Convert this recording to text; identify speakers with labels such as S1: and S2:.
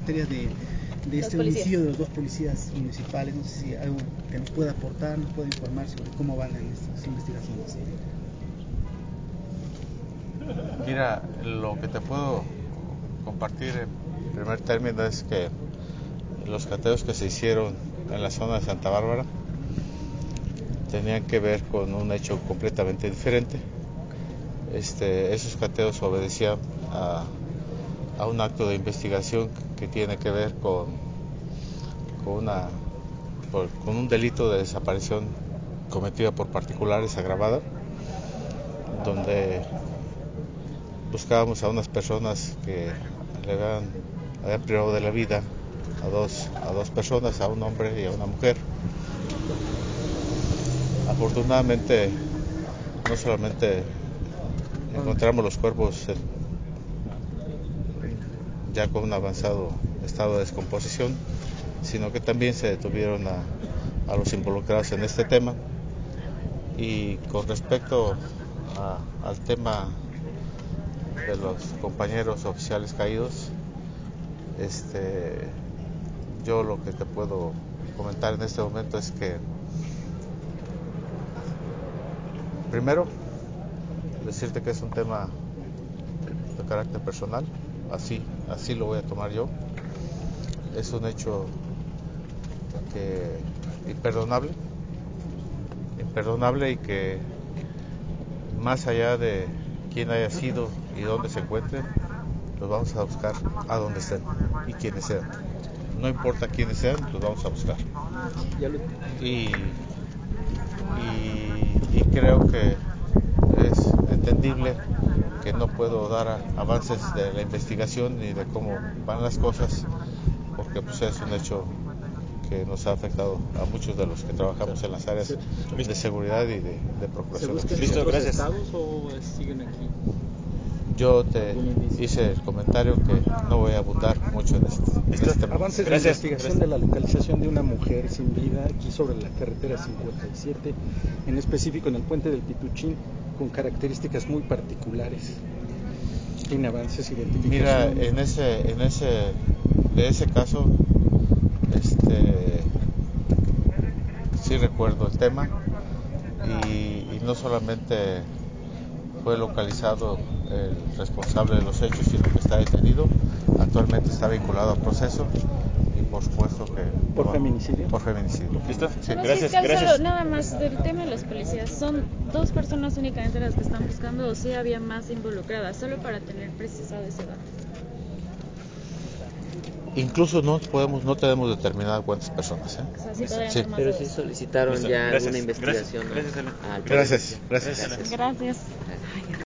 S1: materia de, de este homicidio de los dos policías municipales. No sé si algo que nos pueda aportar, nos pueda informar sobre cómo van en estas investigaciones.
S2: Mira, lo que te puedo compartir en primer término es que los cateos que se hicieron en la zona de Santa Bárbara tenían que ver con un hecho completamente diferente. Este, esos cateos obedecían a, a, un acto de investigación que tiene que ver con, con, una, con un delito de desaparición cometido por particulares agravada, donde buscábamos a unas personas que le habían, habían privado de la vida a dos, a dos personas, a un hombre y a una mujer. Afortunadamente, no solamente encontramos los cuerpos ya con un avanzado estado de descomposición, sino que también se detuvieron a, a los involucrados en este tema. Y con respecto al tema de los compañeros oficiales caídos, este, yo lo que te puedo comentar en este momento es que primero decirte que es un tema de carácter personal, así, así lo voy a tomar yo. Es un hecho que imperdonable, imperdonable y que más allá de quién haya sido y dónde se encuentren, los vamos a buscar a donde estén y quienes sean. No importa quiénes sean, los vamos a buscar. Y, y, creo que es entendible no puedo dar avances de la investigación ni de cómo van las cosas, porque pues es un hecho que nos ha afectado a muchos de los que trabajamos en las áreas de seguridad y de, de procuración.
S1: ¿Se
S3: Listo, gracias.
S1: estados o siguen aquí?
S2: Yo te hice el comentario que no voy a abundar mucho en este, en este.
S1: Avances de
S3: Gracias.
S1: investigación de la localización de una mujer sin vida aquí sobre la carretera 57, en específico en el puente del Pituchín, con características muy particulares. Tiene avances identificación.
S2: Mira, en ese, en ese, de ese caso, este, sí recuerdo el tema y, no solamente fue localizado el responsable de los hechos, sino que está detenido. Actualmente está vinculado al proceso ¿Por
S1: feminicidio?
S2: Por feminicidio.
S3: ¿Listo?
S2: Sí.
S4: No,
S3: Gracias,
S4: fiscal,
S3: gracias.
S4: solo nada más del tema de las policías. ¿Son dos personas únicamente las que están buscando o sí había más involucradas? Solo para tener precisado ese dato.
S2: Incluso no podemos, no tenemos determinado cuántas personas. ¿eh?
S4: O sea, sí
S2: Sí.
S5: Pero sí solicitaron
S3: Listo.
S5: ya
S3: Gracias.
S5: alguna investigación
S3: Gracias. Gracias,
S5: al
S2: Gracias,
S5: policía.
S2: gracias.
S4: Gracias.
S5: Gracias.